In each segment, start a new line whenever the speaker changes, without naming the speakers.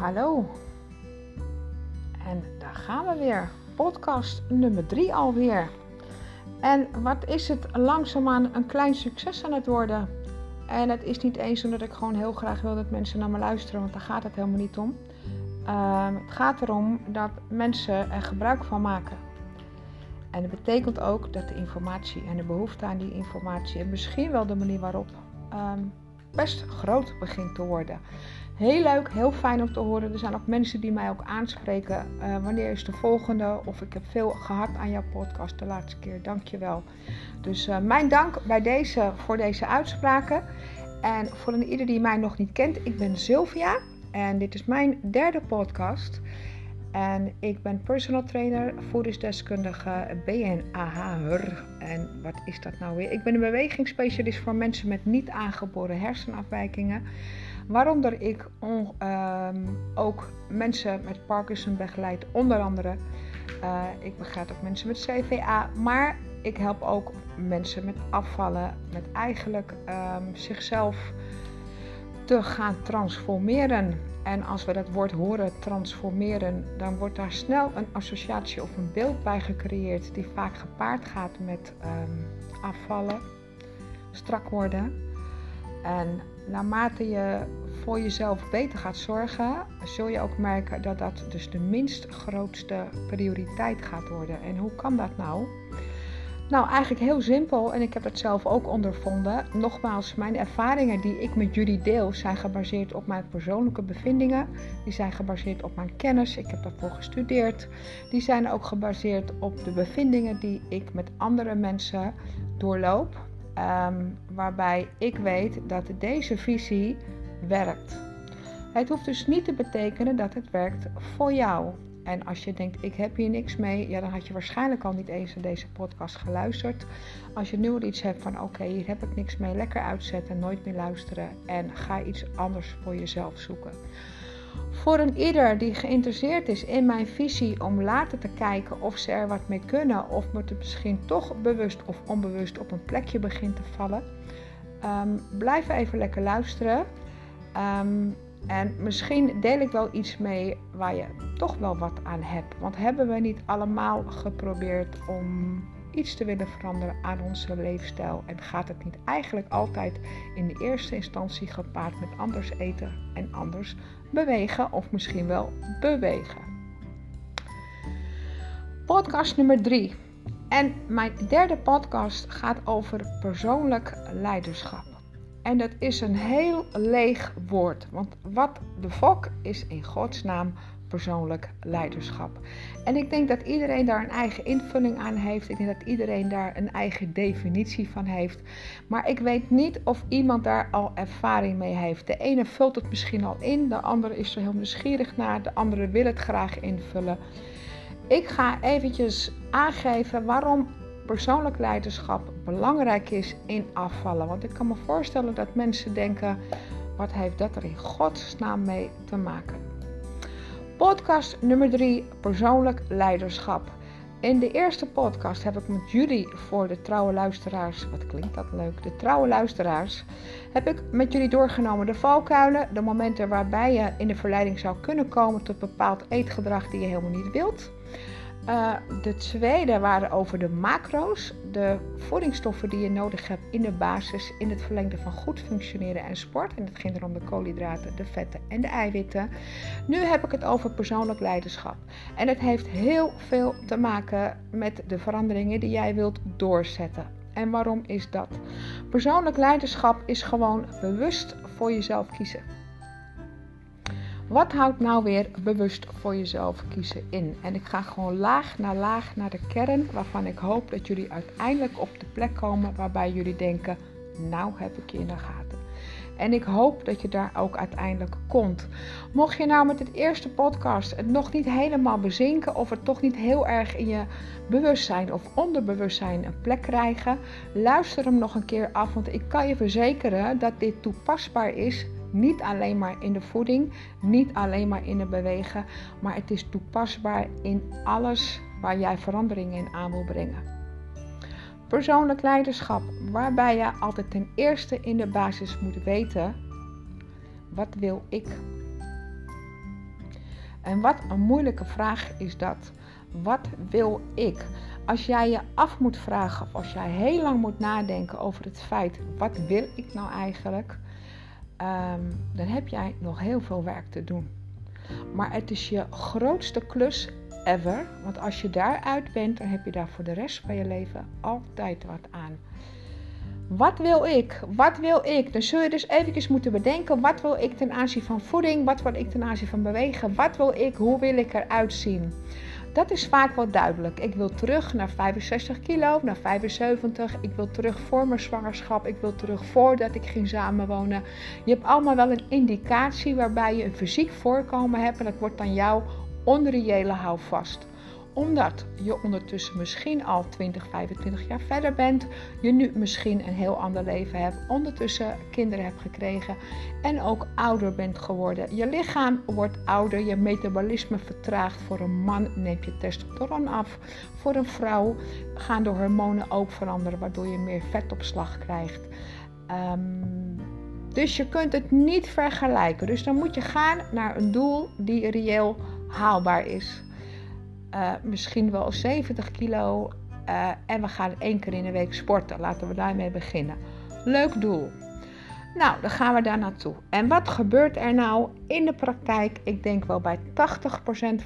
hallo. En daar gaan we weer. Podcast nummer 3 alweer. En wat is het langzaamaan een klein succes aan het worden. En het is niet eens omdat ik gewoon heel graag wil dat mensen naar me luisteren, want daar gaat het helemaal niet om. Ehm, het gaat erom dat mensen er gebruik van maken. En dat betekent ook dat de informatie en de behoefte aan die informatie en misschien wel de manier waarop ehm, best groot begint te worden. Heel leuk, heel fijn om te horen. Er zijn ook mensen die mij ook aanspreken. Uh, wanneer is de volgende? Of ik heb veel gehad aan jouw podcast de laatste keer. Dankjewel. Dus uh, mijn dank bij deze, voor deze uitspraken. En voor een ieder die mij nog niet kent, ik ben Sylvia. En dit is mijn derde podcast. En ik ben personal trainer, voedingsdeskundige, BNAH'er. En wat is dat nou weer? Ik ben een bewegingsspecialist voor mensen met niet aangeboren hersenafwijkingen. Waaronder ik um, ook mensen met Parkinson begeleid, onder andere. Uh, ik begeleid ook mensen met CVA, maar ik help ook mensen met afvallen, met eigenlijk um, zichzelf te gaan transformeren. En als we dat woord horen, transformeren, dan wordt daar snel een associatie of een beeld bij gecreëerd die vaak gepaard gaat met um, afvallen, strak worden. En naarmate je voor jezelf beter gaat zorgen, zul je ook merken dat dat dus de minst grootste prioriteit gaat worden. En hoe kan dat nou? Nou, eigenlijk heel simpel en ik heb het zelf ook ondervonden. Nogmaals, mijn ervaringen die ik met jullie deel zijn gebaseerd op mijn persoonlijke bevindingen. Die zijn gebaseerd op mijn kennis. Ik heb daarvoor gestudeerd. Die zijn ook gebaseerd op de bevindingen die ik met andere mensen doorloop. Um, waarbij ik weet dat deze visie werkt. Het hoeft dus niet te betekenen dat het werkt voor jou. En als je denkt, ik heb hier niks mee, ja, dan had je waarschijnlijk al niet eens naar deze podcast geluisterd. Als je nu al iets hebt van, oké, hier heb ik niks mee, lekker uitzetten, nooit meer luisteren en ga iets anders voor jezelf zoeken. Voor een ieder die geïnteresseerd is in mijn visie om later te kijken of ze er wat mee kunnen of het misschien toch bewust of onbewust op een plekje begint te vallen, um, blijf even lekker luisteren. Um, en misschien deel ik wel iets mee waar je toch wel wat aan hebt. Want hebben we niet allemaal geprobeerd om iets te willen veranderen aan onze leefstijl? En gaat het niet eigenlijk altijd in de eerste instantie gepaard met anders eten en anders bewegen of misschien wel bewegen? Podcast nummer 3. En mijn derde podcast gaat over persoonlijk leiderschap. En dat is een heel leeg woord. Want wat de fok is in Gods naam persoonlijk leiderschap. En ik denk dat iedereen daar een eigen invulling aan heeft. Ik denk dat iedereen daar een eigen definitie van heeft. Maar ik weet niet of iemand daar al ervaring mee heeft. De ene vult het misschien al in, de andere is er heel nieuwsgierig naar, de andere wil het graag invullen. Ik ga eventjes aangeven waarom persoonlijk leiderschap belangrijk is in afvallen. Want ik kan me voorstellen dat mensen denken: wat heeft dat er in godsnaam mee te maken? Podcast nummer 3: persoonlijk leiderschap. In de eerste podcast heb ik met jullie voor de trouwe luisteraars, wat klinkt dat leuk, de trouwe luisteraars, heb ik met jullie doorgenomen de valkuilen, de momenten waarbij je in de verleiding zou kunnen komen tot bepaald eetgedrag die je helemaal niet wilt. Uh, de tweede waren over de macro's, de voedingsstoffen die je nodig hebt in de basis, in het verlengde van goed functioneren en sport. En het ging er om de koolhydraten, de vetten en de eiwitten. Nu heb ik het over persoonlijk leiderschap. En het heeft heel veel te maken met de veranderingen die jij wilt doorzetten. En waarom is dat? Persoonlijk leiderschap is gewoon bewust voor jezelf kiezen. Wat houdt nou weer bewust voor jezelf kiezen in? En ik ga gewoon laag naar laag naar de kern waarvan ik hoop dat jullie uiteindelijk op de plek komen waarbij jullie denken, nou heb ik je in de gaten. En ik hoop dat je daar ook uiteindelijk komt. Mocht je nou met het eerste podcast het nog niet helemaal bezinken of het toch niet heel erg in je bewustzijn of onderbewustzijn een plek krijgen, luister hem nog een keer af. Want ik kan je verzekeren dat dit toepasbaar is niet alleen maar in de voeding, niet alleen maar in het bewegen, maar het is toepasbaar in alles waar jij veranderingen in aan wil brengen. Persoonlijk leiderschap, waarbij je altijd ten eerste in de basis moet weten: wat wil ik? En wat een moeilijke vraag is dat. Wat wil ik? Als jij je af moet vragen of als jij heel lang moet nadenken over het feit, wat wil ik nou eigenlijk? Um, dan heb jij nog heel veel werk te doen. Maar het is je grootste klus ever. Want als je daaruit bent, dan heb je daar voor de rest van je leven altijd wat aan. Wat wil ik? Wat wil ik? Dan zul je dus eventjes moeten bedenken. Wat wil ik ten aanzien van voeding? Wat wil ik ten aanzien van bewegen? Wat wil ik? Hoe wil ik eruit zien? Dat is vaak wel duidelijk. Ik wil terug naar 65 kilo, naar 75. Ik wil terug voor mijn zwangerschap. Ik wil terug voordat ik ging samenwonen. Je hebt allemaal wel een indicatie waarbij je een fysiek voorkomen hebt. En dat wordt dan jouw onreële houvast omdat je ondertussen misschien al 20, 25 jaar verder bent, je nu misschien een heel ander leven hebt, ondertussen kinderen hebt gekregen en ook ouder bent geworden. Je lichaam wordt ouder, je metabolisme vertraagt. Voor een man neemt je testosteron af. Voor een vrouw gaan de hormonen ook veranderen, waardoor je meer vetopslag krijgt. Um, dus je kunt het niet vergelijken. Dus dan moet je gaan naar een doel die reëel haalbaar is. Uh, misschien wel 70 kilo. Uh, en we gaan één keer in de week sporten. Laten we daarmee beginnen. Leuk doel. Nou, dan gaan we daar naartoe. En wat gebeurt er nou in de praktijk? Ik denk wel bij 80%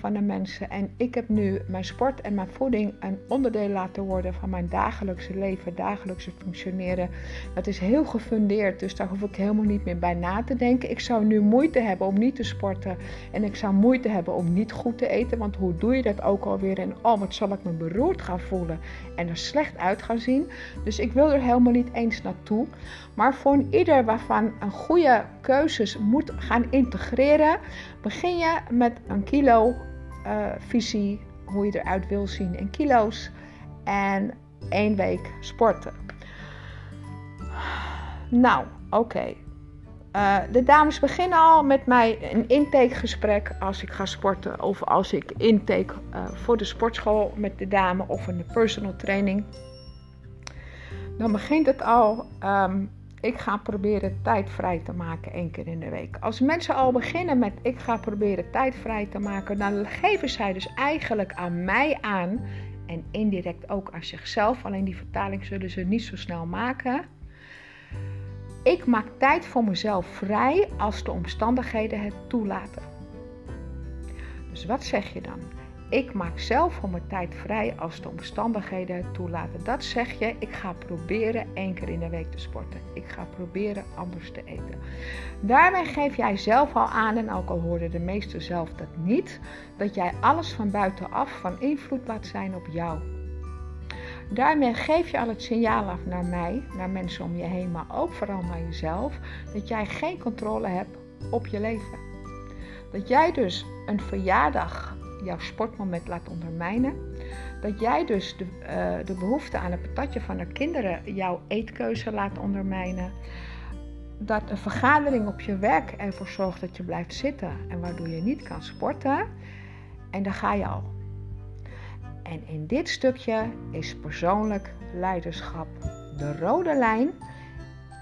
van de mensen. En ik heb nu mijn sport en mijn voeding een onderdeel laten worden van mijn dagelijkse leven, dagelijkse functioneren. Dat is heel gefundeerd, dus daar hoef ik helemaal niet meer bij na te denken. Ik zou nu moeite hebben om niet te sporten. En ik zou moeite hebben om niet goed te eten. Want hoe doe je dat ook alweer? En oh, wat zal ik me beroerd gaan voelen en er slecht uit gaan zien. Dus ik wil er helemaal niet eens naartoe. Maar voor ieder waarvan een goede keuzes moet gaan integreren, begin je met een kilo uh, visie, hoe je eruit wil zien in kilo's en één week sporten. Nou, oké. Uh, de dames beginnen al met mij een intakegesprek als ik ga sporten of als ik intake uh, voor de sportschool met de dame of een personal training. Dan begint het al um, ik ga proberen tijd vrij te maken één keer in de week. Als mensen al beginnen met ik ga proberen tijd vrij te maken, dan geven zij dus eigenlijk aan mij aan en indirect ook aan zichzelf. Alleen die vertaling zullen ze niet zo snel maken. Ik maak tijd voor mezelf vrij als de omstandigheden het toelaten. Dus wat zeg je dan? Ik maak zelf voor mijn tijd vrij als de omstandigheden het toelaten. Dat zeg je, ik ga proberen één keer in de week te sporten. Ik ga proberen anders te eten. Daarmee geef jij zelf al aan, en ook al hoorden de meesten zelf dat niet, dat jij alles van buitenaf van invloed laat zijn op jou. Daarmee geef je al het signaal af naar mij, naar mensen om je heen, maar ook vooral naar jezelf, dat jij geen controle hebt op je leven. Dat jij dus een verjaardag jouw sportmoment laat ondermijnen. Dat jij dus de, uh, de behoefte aan een patatje van de kinderen jouw eetkeuze laat ondermijnen. Dat een vergadering op je werk ervoor zorgt dat je blijft zitten en waardoor je niet kan sporten. En dan ga je al. En in dit stukje is persoonlijk leiderschap de rode lijn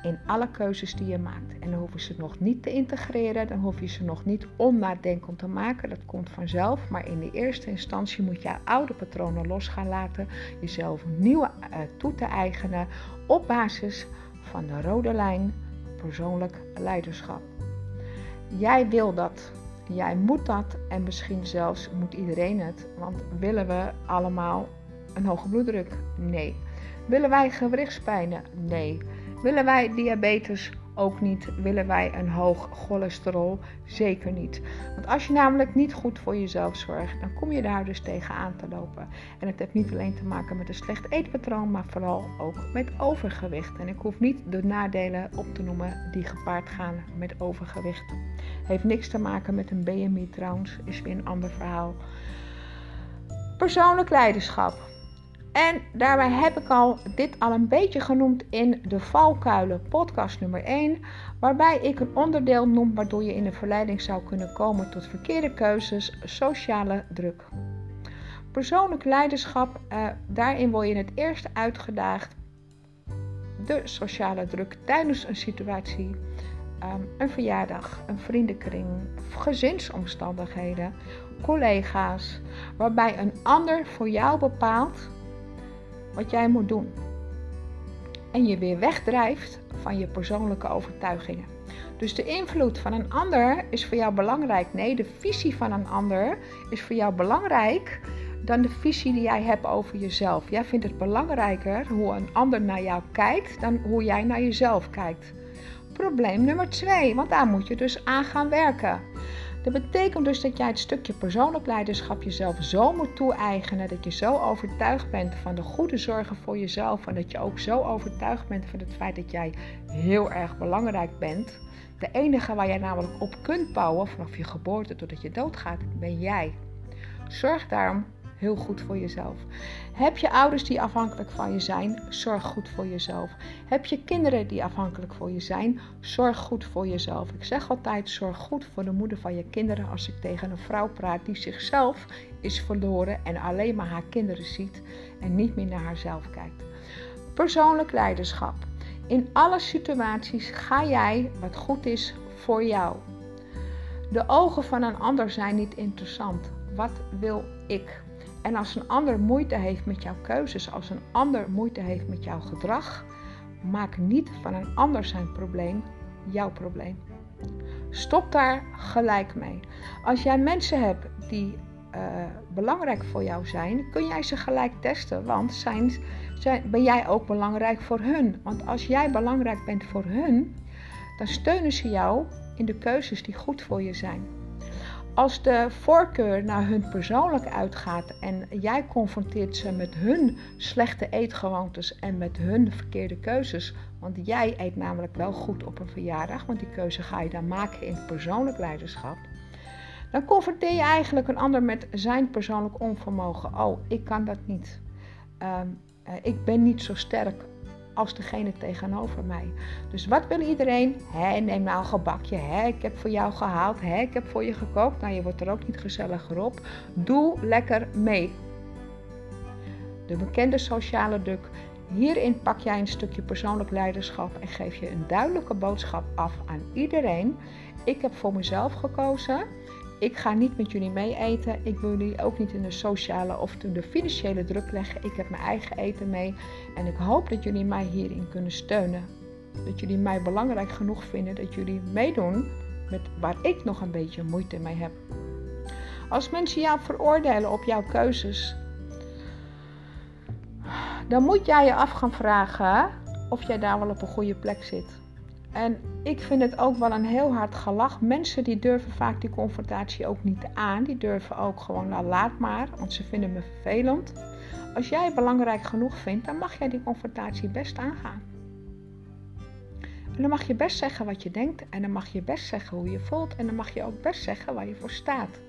in alle keuzes die je maakt. En dan hoef je ze nog niet te integreren, dan hoef je ze nog niet onnadenkend te maken. Dat komt vanzelf. Maar in de eerste instantie moet je oude patronen los gaan laten, jezelf nieuwe uh, toe te eigenen op basis van de rode lijn persoonlijk leiderschap. Jij wil dat. Jij moet dat en misschien zelfs moet iedereen het. Want willen we allemaal een hoge bloeddruk? Nee. Willen wij gewrichtspijnen? Nee. Willen wij diabetes? Ook niet. Willen wij een hoog cholesterol? Zeker niet. Want als je namelijk niet goed voor jezelf zorgt, dan kom je daar dus tegenaan te lopen. En het heeft niet alleen te maken met een slecht eetpatroon, maar vooral ook met overgewicht. En ik hoef niet de nadelen op te noemen die gepaard gaan met overgewicht. Heeft niks te maken met een BMI trouwens, is weer een ander verhaal. Persoonlijk leiderschap. En daarbij heb ik al dit al een beetje genoemd in de Valkuilen podcast nummer 1, waarbij ik een onderdeel noem waardoor je in de verleiding zou kunnen komen tot verkeerde keuzes, sociale druk. Persoonlijk leiderschap, eh, daarin word je het eerst uitgedaagd. De sociale druk tijdens een situatie ehm, een verjaardag, een vriendenkring, gezinsomstandigheden, collega's, waarbij een ander voor jou bepaalt wat jij moet doen. En je weer wegdrijft van je persoonlijke overtuigingen. Dus de invloed van een ander is voor jou belangrijk. Nee, de visie van een ander is voor jou belangrijk dan de visie die jij hebt over jezelf. Jij vindt het belangrijker hoe een ander naar jou kijkt dan hoe jij naar jezelf kijkt. Probleem nummer twee, want daar moet je dus aan gaan werken. Dat betekent dus dat jij het stukje persoonlijk leiderschap jezelf zo moet toe-eigenen. Dat je zo overtuigd bent van de goede zorgen voor jezelf. En dat je ook zo overtuigd bent van het feit dat jij heel erg belangrijk bent. De enige waar jij namelijk op kunt bouwen vanaf je geboorte totdat je doodgaat, ben jij. Zorg daarom heel goed voor jezelf. Heb je ouders die afhankelijk van je zijn? Zorg goed voor jezelf. Heb je kinderen die afhankelijk voor je zijn? Zorg goed voor jezelf. Ik zeg altijd: zorg goed voor de moeder van je kinderen als ik tegen een vrouw praat die zichzelf is verloren en alleen maar haar kinderen ziet en niet meer naar haarzelf kijkt. Persoonlijk leiderschap. In alle situaties ga jij wat goed is voor jou. De ogen van een ander zijn niet interessant. Wat wil ik? En als een ander moeite heeft met jouw keuzes, als een ander moeite heeft met jouw gedrag, maak niet van een ander zijn probleem jouw probleem. Stop daar gelijk mee. Als jij mensen hebt die uh, belangrijk voor jou zijn, kun jij ze gelijk testen. Want zijn, zijn, ben jij ook belangrijk voor hun? Want als jij belangrijk bent voor hun, dan steunen ze jou in de keuzes die goed voor je zijn. Als de voorkeur naar hun persoonlijk uitgaat en jij confronteert ze met hun slechte eetgewoontes en met hun verkeerde keuzes, want jij eet namelijk wel goed op een verjaardag, want die keuze ga je dan maken in persoonlijk leiderschap, dan confronteer je eigenlijk een ander met zijn persoonlijk onvermogen. Oh, ik kan dat niet. Ehm, eh, ik ben niet zo sterk als degene tegenover mij. Dus wat wil iedereen? Hé, neem nou een gebakje. Hé, ik heb voor jou gehaald. Hé, ik heb voor je gekookt. Nou, je wordt er ook niet gezelliger op. Doe lekker mee. De bekende sociale druk. Hierin pak jij een stukje persoonlijk leiderschap en geef je een duidelijke boodschap af aan iedereen. Ik heb voor mezelf gekozen ik ga niet met jullie mee eten. Ik wil jullie ook niet in de sociale of de financiële druk leggen. Ik heb mijn eigen eten mee. En ik hoop dat jullie mij hierin kunnen steunen. Dat jullie mij belangrijk genoeg vinden dat jullie meedoen met waar ik nog een beetje moeite mee heb. Als mensen jou veroordelen op jouw keuzes, dan moet jij je af gaan vragen of jij daar wel op een goede plek zit. En ik vind het ook wel een heel hard gelach. Mensen die durven vaak die confrontatie ook niet aan. Die durven ook gewoon, nou laat maar, want ze vinden me vervelend. Als jij belangrijk genoeg vindt, dan mag jij die confrontatie best aangaan. En dan mag je best zeggen wat je denkt. En dan mag je best zeggen hoe je voelt. En dan mag je ook best zeggen waar je voor staat.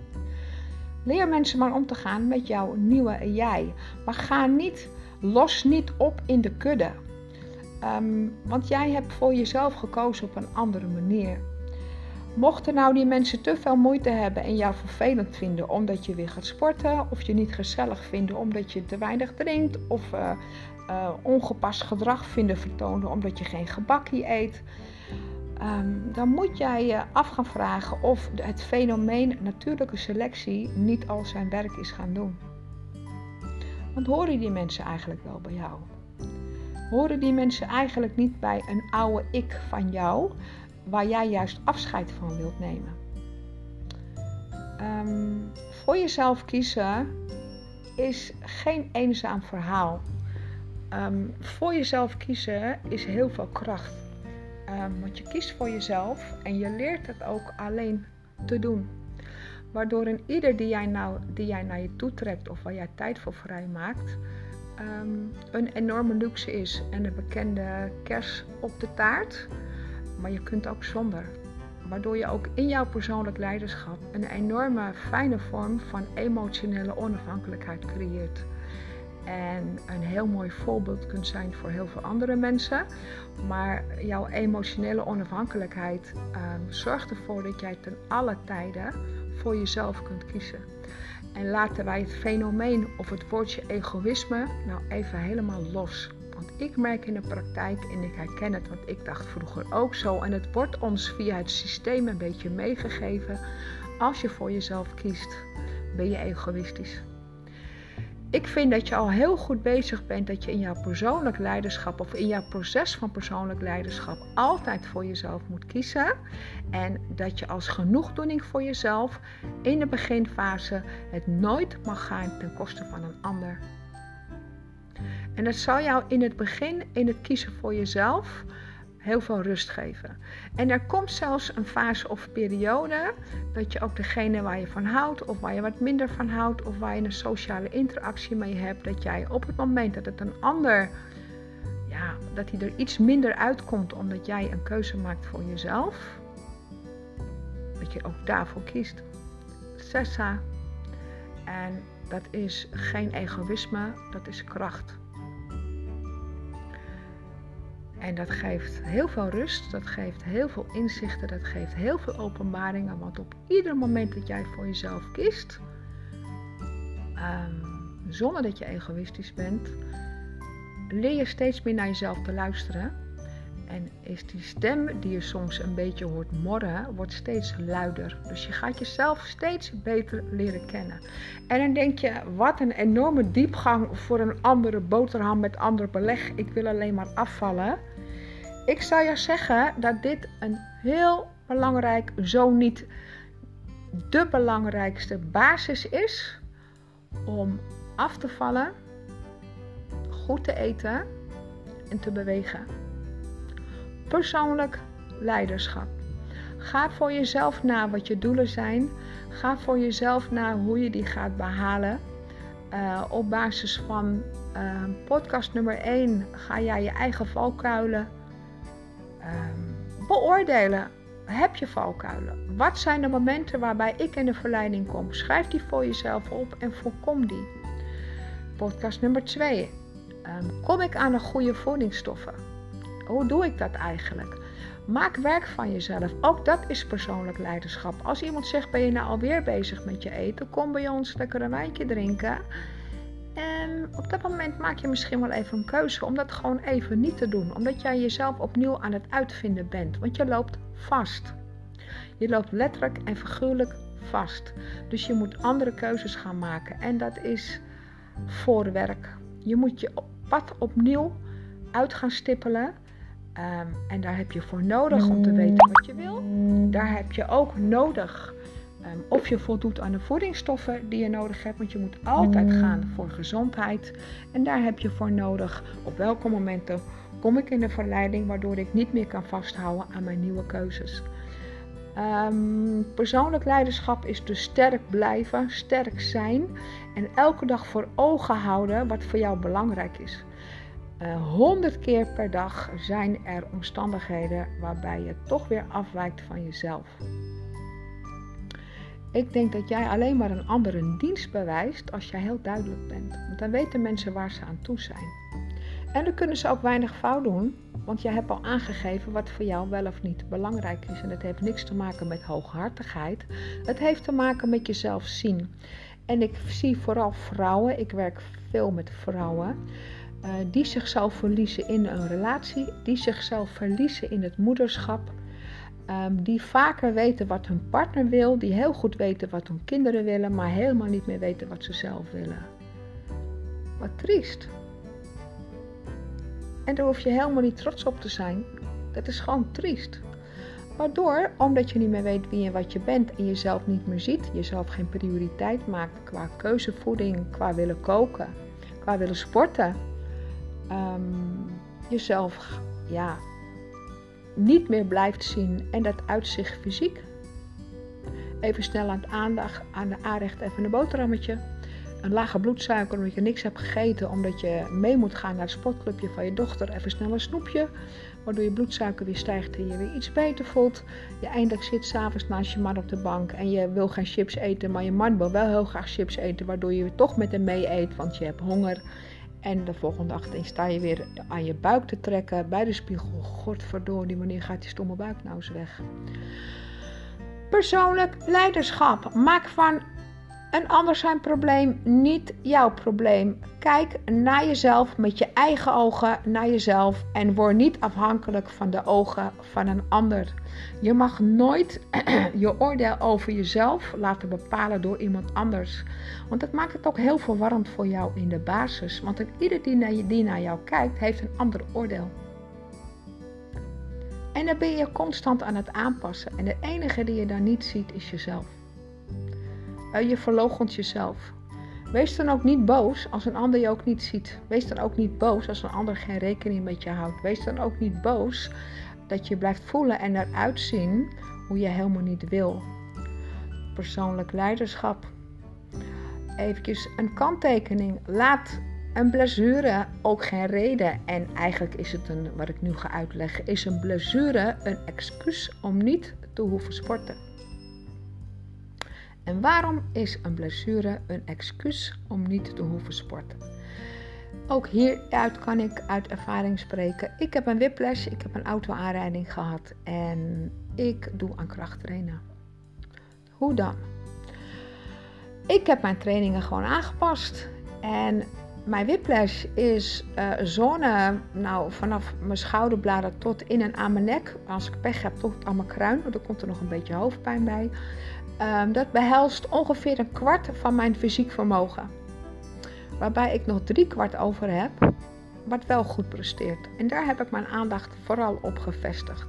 Leer mensen maar om te gaan met jouw nieuwe jij. Maar ga niet, los niet op in de kudde. Ehm, want jij hebt voor jezelf gekozen op een andere manier. Mochten nou die mensen te veel moeite hebben en jou vervelend vinden omdat je weer gaat sporten, of je niet gezellig vinden omdat je te weinig drinkt, of uh, uh, ongepast gedrag vinden vertonen omdat je geen gebakje eet, ehm, dan moet jij je af gaan vragen of het fenomeen natuurlijke selectie niet al zijn werk is gaan doen. Want horen die mensen eigenlijk wel bij jou? Horen die mensen eigenlijk niet bij een oude ik van jou, waar jij juist afscheid van wilt nemen. Um, voor jezelf kiezen is geen eenzaam verhaal. Um, voor jezelf kiezen is heel veel kracht. Um, want je kiest voor jezelf en je leert het ook alleen te doen. Waardoor een ieder die jij, nou, die jij naar je toe trekt of waar jij tijd voor vrij maakt, Ehm, een enorme luxe is en de bekende kers op de taart. Maar je kunt ook zonder. Waardoor je ook in jouw persoonlijk leiderschap een enorme fijne vorm van emotionele onafhankelijkheid creëert. En een heel mooi voorbeeld kunt zijn voor heel veel andere mensen. Maar jouw emotionele onafhankelijkheid ehm, zorgt ervoor dat jij ten alle tijden voor jezelf kunt kiezen. En laten wij het fenomeen of het woordje egoïsme nou even helemaal los. Want ik merk in de praktijk, en ik herken het, want ik dacht vroeger ook zo, en het wordt ons via het systeem een beetje meegegeven. Als je voor jezelf kiest, ben je egoïstisch. Ik vind dat je al heel goed bezig bent dat je in jouw persoonlijk leiderschap of in jouw proces van persoonlijk leiderschap altijd voor jezelf moet kiezen. En dat je als genoegdoening voor jezelf in de beginfase het nooit mag gaan ten koste van een ander. En dat zal jou in het begin, in het kiezen voor jezelf, heel veel rust geven. En er komt zelfs een fase of periode dat je ook degene waar je van houdt, of waar je wat minder van houdt, of waar je een sociale interactie mee hebt, dat jij op het moment dat het een ander, ja, dat hij er iets minder uitkomt omdat jij een keuze maakt voor jezelf, dat je ook daarvoor kiest. Sessa. En dat is geen egoïsme, dat is kracht. En dat geeft heel veel rust, dat geeft heel veel inzichten, dat geeft heel veel openbaringen. Want op ieder moment dat jij voor jezelf kiest, um, zonder dat je egoïstisch bent, leer je steeds meer naar jezelf te luisteren. En is die stem die je soms een beetje hoort morren, wordt steeds luider. Dus je gaat jezelf steeds beter leren kennen. En dan denk je, wat een enorme diepgang voor een andere boterham met ander beleg. Ik wil alleen maar afvallen. Ik zou je zeggen dat dit een heel belangrijk, zo niet de belangrijkste basis is om af te vallen, goed te eten en te bewegen. Persoonlijk leiderschap. Ga voor jezelf na wat je doelen zijn. Ga voor jezelf na hoe je die gaat behalen. Uh, op basis van uh, podcast nummer 1 ga jij je eigen valkuilen um, beoordelen. Heb je valkuilen? Wat zijn de momenten waarbij ik in de verleiding kom? Schrijf die voor jezelf op en voorkom die. Podcast nummer 2. Um, ehm, kom ik aan de goede voedingsstoffen? Hoe doe ik dat eigenlijk? Maak werk van jezelf. Ook dat is persoonlijk leiderschap. Als iemand zegt: Ben je nou alweer bezig met je eten? Kom bij ons lekker een wijntje drinken. En op dat moment maak je misschien wel even een keuze om dat gewoon even niet te doen. Omdat jij jezelf opnieuw aan het uitvinden bent. Want je loopt vast. Je loopt letterlijk en figuurlijk vast. Dus je moet andere keuzes gaan maken. En dat is voorwerk. Je moet je pad opnieuw uit gaan stippelen. Ehm, en daar heb je voor nodig om te weten wat je wil. Daar heb je ook nodig Ehm, of je voldoet aan de voedingsstoffen die je nodig hebt, want je moet altijd mm. gaan voor gezondheid. En daar heb je voor nodig op welke momenten kom ik in de verleiding waardoor ik niet meer kan vasthouden aan mijn nieuwe keuzes. Ehm, persoonlijk leiderschap is dus sterk blijven, sterk zijn en elke dag voor ogen houden wat voor jou belangrijk is. Eh, honderd keer per dag zijn er omstandigheden waarbij je toch weer afwijkt van jezelf. Ik denk dat jij alleen maar een ander een dienst bewijst als jij heel duidelijk bent. Want dan weten mensen waar ze aan toe zijn. En dan kunnen ze ook weinig fout doen, want jij hebt al aangegeven wat voor jou wel of niet belangrijk is. En dat heeft niks te maken met hooghartigheid. Het heeft te maken met jezelf zien. En ik zie vooral vrouwen, ik werk veel met vrouwen, uh, die zichzelf verliezen in een relatie, die zichzelf verliezen in het moederschap Ehm, die vaker weten wat hun partner wil, die heel goed weten wat hun kinderen willen, maar helemaal niet meer weten wat ze zelf willen. Wat triest. En daar hoef je helemaal niet trots op te zijn. Dat is gewoon triest. Waardoor, omdat je niet meer weet wie en wat je bent en jezelf niet meer ziet, jezelf geen prioriteit maakt qua keuzevoeding, qua willen koken, qua willen sporten, um, jezelf ja, niet meer blijft zien en dat uitzicht fysiek. Even snel aan het aandacht, aan de aanrecht even een boterhammetje. Een lage bloedsuiker omdat je niks hebt gegeten, omdat je mee moet gaan naar het sportclubje van je dochter. Even snel een snoepje, waardoor je bloedsuiker weer stijgt en je weer iets beter voelt. Je eindelijk zit s'avonds naast je man op de bank en je wil geen chips eten, maar je man wil wel heel graag chips eten, waardoor je toch met hem mee eet, want je hebt honger. En de volgende dag sta je weer aan je buik te trekken bij de spiegel. Godverdorie, wanneer gaat die stomme buik nou eens weg? Persoonlijk leiderschap. Maak van een ander zijn probleem, niet jouw probleem. Kijk naar jezelf met je eigen ogen naar jezelf en word niet afhankelijk van de ogen van een ander. Je mag nooit je oordeel over jezelf laten bepalen door iemand anders. Want dat maakt het ook heel verwarrend voor jou in de basis. Want ieder die naar, je, die naar jou kijkt, heeft een ander oordeel. En dan ben je constant aan het aanpassen. En de enige die je daar niet ziet, is jezelf. Eh, je verloochent jezelf. Wees dan ook niet boos als een ander je ook niet ziet. Wees dan ook niet boos als een ander geen rekening met je houdt. Wees dan ook niet boos dat je blijft voelen en eruit zien hoe je helemaal niet wil. Persoonlijk leiderschap. Even een kanttekening. Laat een blessure ook geen reden. En eigenlijk is het een, wat ik nu ga uitleggen, is een blessure een excuus om niet te hoeven sporten. En waarom is een blessure een excuus om niet te hoeven sporten? Ook hieruit kan ik uit ervaring spreken. Ik heb een whiplash, ik heb een auto-aanrijding gehad en ik doe aan krachttrainen. Hoe dan? Ik heb mijn trainingen gewoon aangepast. En mijn whiplash is uh, zone, nou vanaf mijn schouderbladen tot in en aan mijn nek. Als ik pech heb, tot aan mijn kruin, want er komt er nog een beetje hoofdpijn bij. Um, dat behelst ongeveer een kwart van mijn fysiek vermogen. Waarbij ik nog drie kwart over heb, wat wel goed presteert. En daar heb ik mijn aandacht vooral op gevestigd.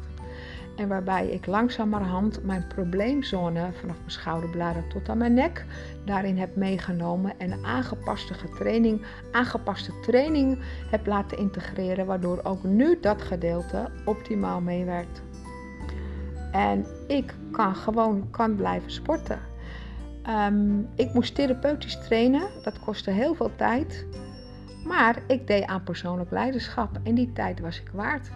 En waarbij ik langzamerhand mijn probleemzone vanaf mijn schouderbladen tot aan mijn nek daarin heb meegenomen en aangepaste training, aangepaste training heb laten integreren, waardoor ook nu dat gedeelte optimaal meewerkt. En ik kan gewoon kan blijven sporten. Ehm, ik moest therapeutisch trainen, dat kostte heel veel tijd. Maar ik deed aan persoonlijk leiderschap en die tijd was ik waard.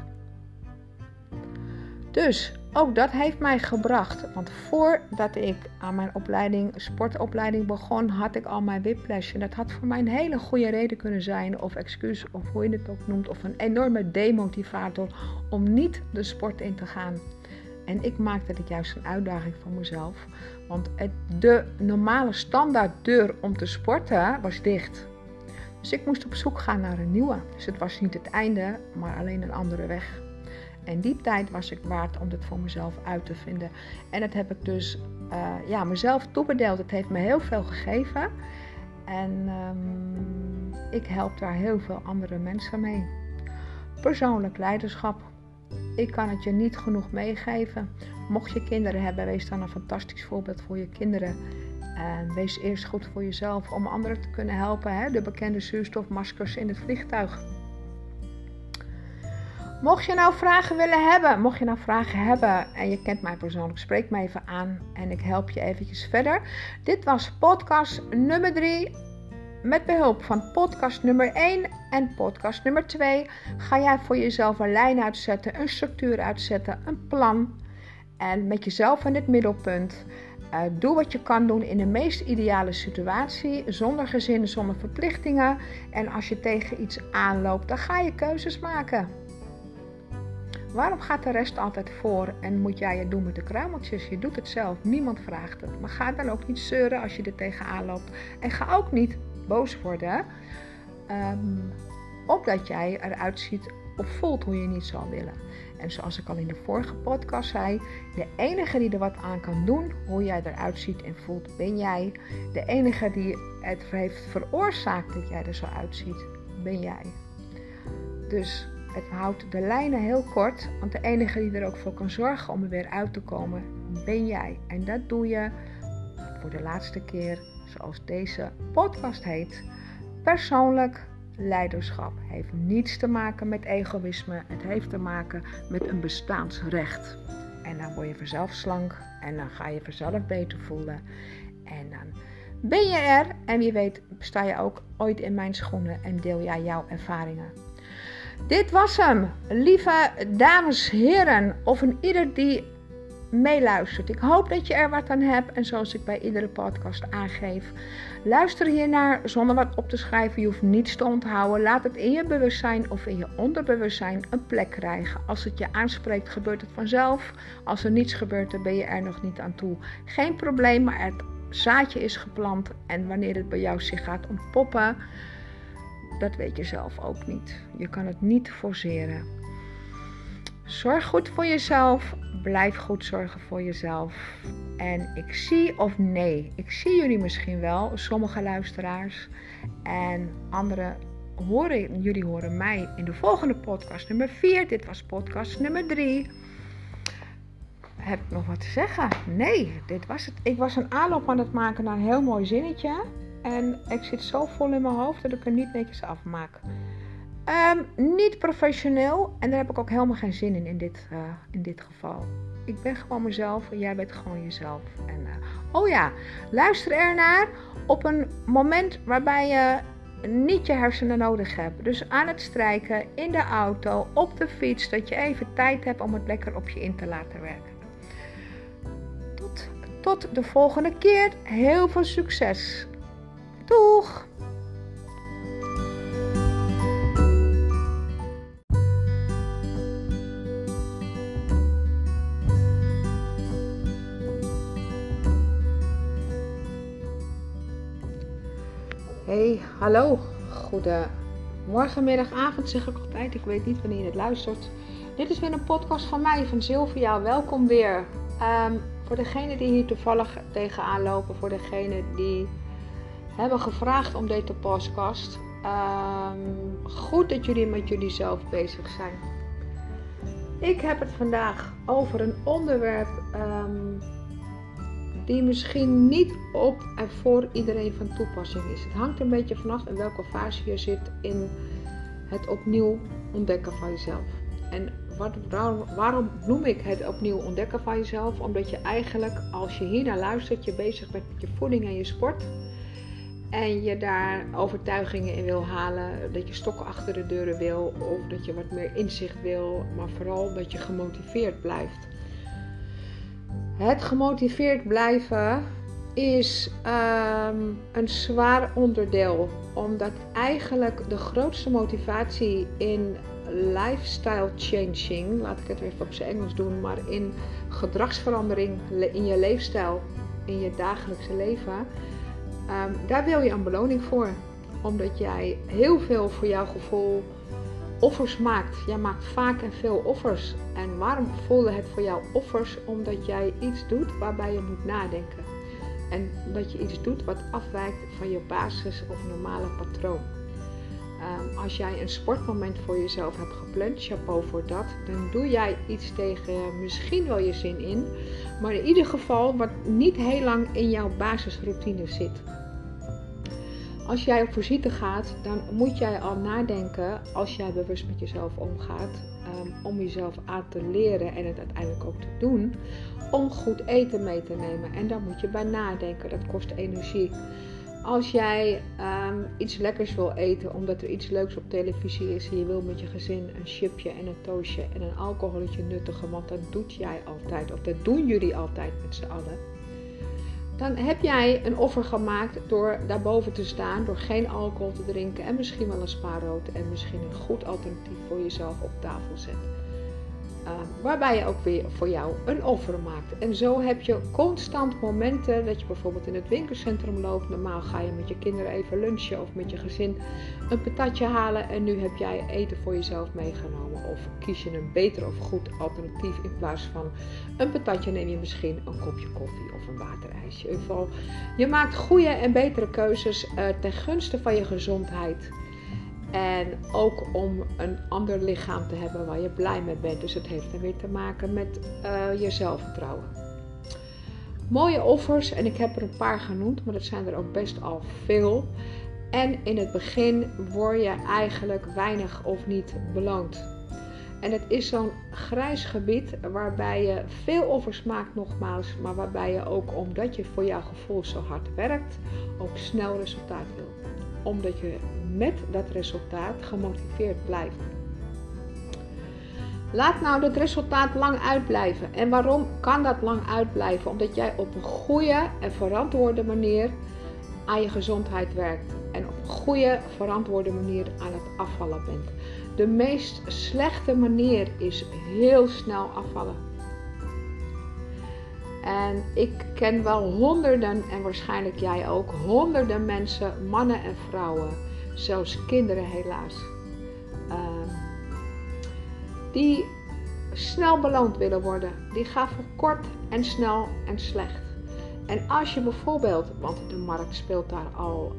Dus ook dat heeft mij gebracht. Want voordat ik aan mijn opleiding, sportopleiding begon, had ik al mijn whiplash. En dat had voor mij een hele goede reden kunnen zijn, of excuus, of hoe je het ook noemt, of een enorme demotivator om niet de sport in te gaan. En ik maakte het juist een uitdaging voor mezelf. Want de normale standaard deur om te sporten was dicht. Dus ik moest op zoek gaan naar een nieuwe. Dus het was niet het einde, maar alleen een andere weg. En die tijd was ik waard om het voor mezelf uit te vinden. En dat heb ik dus uh, ja, mezelf toebedeeld. Het heeft me heel veel gegeven. En um, ik help daar heel veel andere mensen mee. Persoonlijk leiderschap. Ik kan het je niet genoeg meegeven. Mocht je kinderen hebben, wees dan een fantastisch voorbeeld voor je kinderen. En wees eerst goed voor jezelf om anderen te kunnen helpen. Hè? De bekende zuurstofmaskers in het vliegtuig. Mocht je nou vragen willen hebben, mocht je nou vragen hebben en je kent mij persoonlijk, spreek me even aan en ik help je eventjes verder. Dit was podcast nummer 3 met behulp van podcast nummer 1 en podcast nummer 2 ga jij voor jezelf een lijn uitzetten, een structuur uitzetten, een plan. En met jezelf in het middelpunt. Uh, doe wat je kan doen in de meest ideale situatie, zonder gezin, zonder verplichtingen. En als je tegen iets aanloopt, dan ga je keuzes maken. Waarom gaat de rest altijd voor en moet jij het doen met de kruimeltjes? Je doet het zelf, niemand vraagt het. Maar ga dan ook niet zeuren als je er tegenaan loopt. En ga ook niet boos worden, um, opdat jij eruit ziet of voelt hoe je niet zou willen. En zoals ik al in de vorige podcast zei, de enige die er wat aan kan doen, hoe jij eruit ziet en voelt, ben jij. De enige die het heeft veroorzaakt dat jij er zo uitziet, ben jij. Dus het houdt de lijnen heel kort, want de enige die er ook voor kan zorgen om er weer uit te komen, ben jij. En dat doe je voor de laatste keer, zoals deze podcast heet, persoonlijk leiderschap. Heeft niets te maken met egoïsme, het heeft te maken met een bestaansrecht. En dan word je vanzelf slank en dan ga je vanzelf beter voelen. En dan ben je er en wie weet sta je ook ooit in mijn schoenen en deel jij jouw ervaringen. Dit was hem, lieve dames, heren, of een ieder die meeluistert. Ik hoop dat je er wat aan hebt en zoals ik bij iedere podcast aangeef, luister hiernaar zonder wat op te schrijven. Je hoeft niets te onthouden. Laat het in je bewustzijn of in je onderbewustzijn een plek krijgen. Als het je aanspreekt, gebeurt het vanzelf. Als er niets gebeurt, dan ben je er nog niet aan toe. Geen probleem, maar het zaadje is geplant en wanneer het bij jou zich gaat ontpoppen, dat weet je zelf ook niet. Je kan het niet forceren. Zorg goed voor jezelf. Blijf goed zorgen voor jezelf. En ik zie, of nee, ik zie jullie misschien wel, sommige luisteraars. En andere horen, jullie horen mij in de volgende podcast nummer 4. Dit was podcast nummer 3. Heb ik nog wat te zeggen? Nee, dit was het. Ik was een aanloop aan het maken naar een heel mooi zinnetje. En ik zit zo vol in mijn hoofd dat ik er niet netjes afmaak. Um, niet professioneel en daar heb ik ook helemaal geen zin in in dit, uh, in dit geval. Ik ben gewoon mezelf en jij bent gewoon jezelf. En, uh, oh ja, luister ernaar op een moment waarbij je niet je hersenen nodig hebt. Dus aan het strijken, in de auto, op de fiets, dat je even tijd hebt om het lekker op je in te laten werken. Tot, tot de volgende keer. Heel veel succes. Doeg! Hallo. Goedemorgen, middag, avond zeg ik altijd. Ik weet niet wanneer je het luistert. Dit is weer een podcast van mij, van Sylvia. Welkom weer. Um, voor degenen die hier toevallig tegenaan lopen, voor degenen die hebben gevraagd om deze podcast. Um, goed dat jullie met jullie zelf bezig zijn. Ik heb het vandaag over een onderwerp um, die misschien niet op en voor iedereen van toepassing is. Het hangt een beetje vanaf in welke fase je zit in het opnieuw ontdekken van jezelf. En wat, waarom noem ik het opnieuw ontdekken van jezelf? Omdat je eigenlijk, als je hier naar luistert, je bezig bent met je voeding en je sport. En je daar overtuigingen in wil halen, dat je stokken achter de deuren wil, of dat je wat meer inzicht wil, maar vooral dat je gemotiveerd blijft. Het gemotiveerd blijven is um, een zwaar onderdeel, omdat eigenlijk de grootste motivatie in lifestyle changing, laat ik het even op zijn Engels doen, maar in gedragsverandering in je leefstijl, in je dagelijkse leven, um, daar wil je een beloning voor. Omdat jij heel veel voor jouw gevoel offers maakt. Jij maakt vaak en veel offers. En waarom voelde het voor jou offers? Omdat jij iets doet waarbij je moet nadenken. En dat je iets doet wat afwijkt van je basis of normale patroon. Um, als jij een sportmoment voor jezelf hebt gepland, chapeau voor dat, dan doe jij iets tegen misschien wel je zin in, maar in ieder geval wat niet heel lang in jouw basisroutine zit. Als jij op visite gaat, dan moet jij al nadenken, als jij bewust met jezelf omgaat, um, om jezelf aan te leren en het uiteindelijk ook te doen, om goed eten mee te nemen. En daar moet je bij nadenken, dat kost energie. Als jij um, iets lekkers wil eten omdat er iets leuks op televisie is en je wil met je gezin een chipje en een toastje en een alcoholetje nuttigen, want dat doet jij altijd of dat doen jullie altijd met z'n allen dan heb jij een offer gemaakt door daarboven te staan, door geen alcohol te drinken en misschien wel een spaarrood en misschien een goed alternatief voor jezelf op tafel zet. Uh, waarbij je ook weer voor jou een offer maakt. En zo heb je constant momenten dat je bijvoorbeeld in het winkelcentrum loopt. Normaal ga je met je kinderen even lunchen of met je gezin een patatje halen. En nu heb jij eten voor jezelf meegenomen. Of kies je een beter of goed alternatief in plaats van een patatje neem je misschien een kopje koffie of een waterijsje. In ieder geval, je maakt goede en betere keuzes uh, ten gunste van je gezondheid. En ook om een ander lichaam te hebben waar je blij mee bent. Dus het heeft dan weer te maken met uh, je zelfvertrouwen. Mooie offers, en ik heb er een paar genoemd, maar dat zijn er ook best al veel. En in het begin word je eigenlijk weinig of niet beloond. En het is zo'n grijs gebied waarbij je veel offers maakt, nogmaals, maar waarbij je ook omdat je voor jouw gevoel zo hard werkt, ook snel resultaat wil. Omdat je met dat resultaat gemotiveerd blijft. Laat nou dat resultaat lang uitblijven. En waarom kan dat lang uitblijven? Omdat jij op een goede en verantwoorde manier aan je gezondheid werkt. En op een goede, verantwoorde manier aan het afvallen bent. De meest slechte manier is heel snel afvallen. En ik ken wel honderden, en waarschijnlijk jij ook, honderden mensen, mannen en vrouwen, zelfs kinderen helaas, ehm, die snel beloond willen worden. Die gaan voor kort en snel en slecht. En als je bijvoorbeeld, want de markt speelt daar al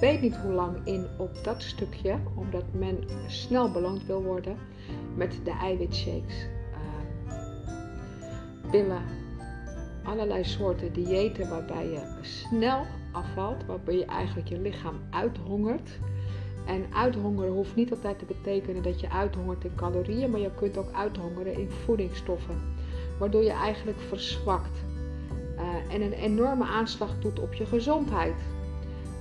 weet niet hoe lang in op dat stukje, omdat men snel beloond wil worden met de eiwitshakes, uh, pillen, allerlei soorten diëten waarbij je snel afvalt, waarbij je eigenlijk je lichaam uithongert. En uithongeren hoeft niet altijd te betekenen dat je uithongert in calorieën, maar je kunt ook uithongeren in voedingsstoffen, waardoor je eigenlijk verzwakt uh, en een enorme aanslag doet op je gezondheid.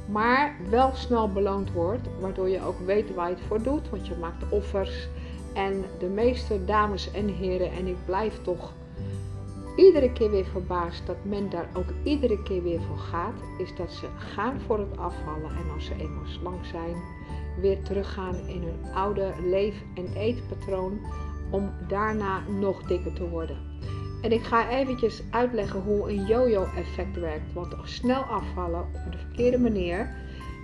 Maar wel snel beloond wordt, waardoor je ook weet waar je het voor doet, want je maakt offers. En de meeste dames en heren, en ik blijf toch iedere keer weer verbaasd dat men daar ook iedere keer weer voor gaat, is dat ze gaan voor het afvallen en als ze eenmaal slank zijn, weer teruggaan in hun oude leef- en eetpatroon om daarna nog dikker te worden. En ik ga eventjes uitleggen hoe een yo-yo effect werkt. Want snel afvallen op de verkeerde manier,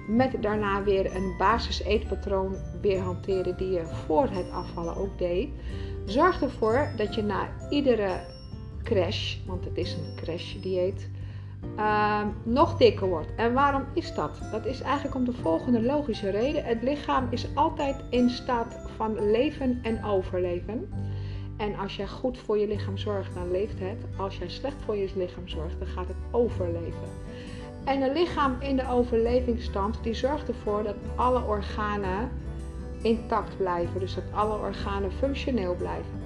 met daarna weer een basis eetpatroon weer hanteren die je voor het afvallen ook deed, zorgt ervoor dat je na iedere crash, want het is een crash dieet, uh, nog dikker wordt. En waarom is dat? Dat is eigenlijk om de volgende logische reden. Het lichaam is altijd in staat van leven en overleven. En als jij goed voor je lichaam zorgt, dan leeft het. Als jij slecht voor je lichaam zorgt, dan gaat het overleven. En een lichaam in de overlevingsstand, die zorgt ervoor dat alle organen intact blijven. Dus dat alle organen functioneel blijven.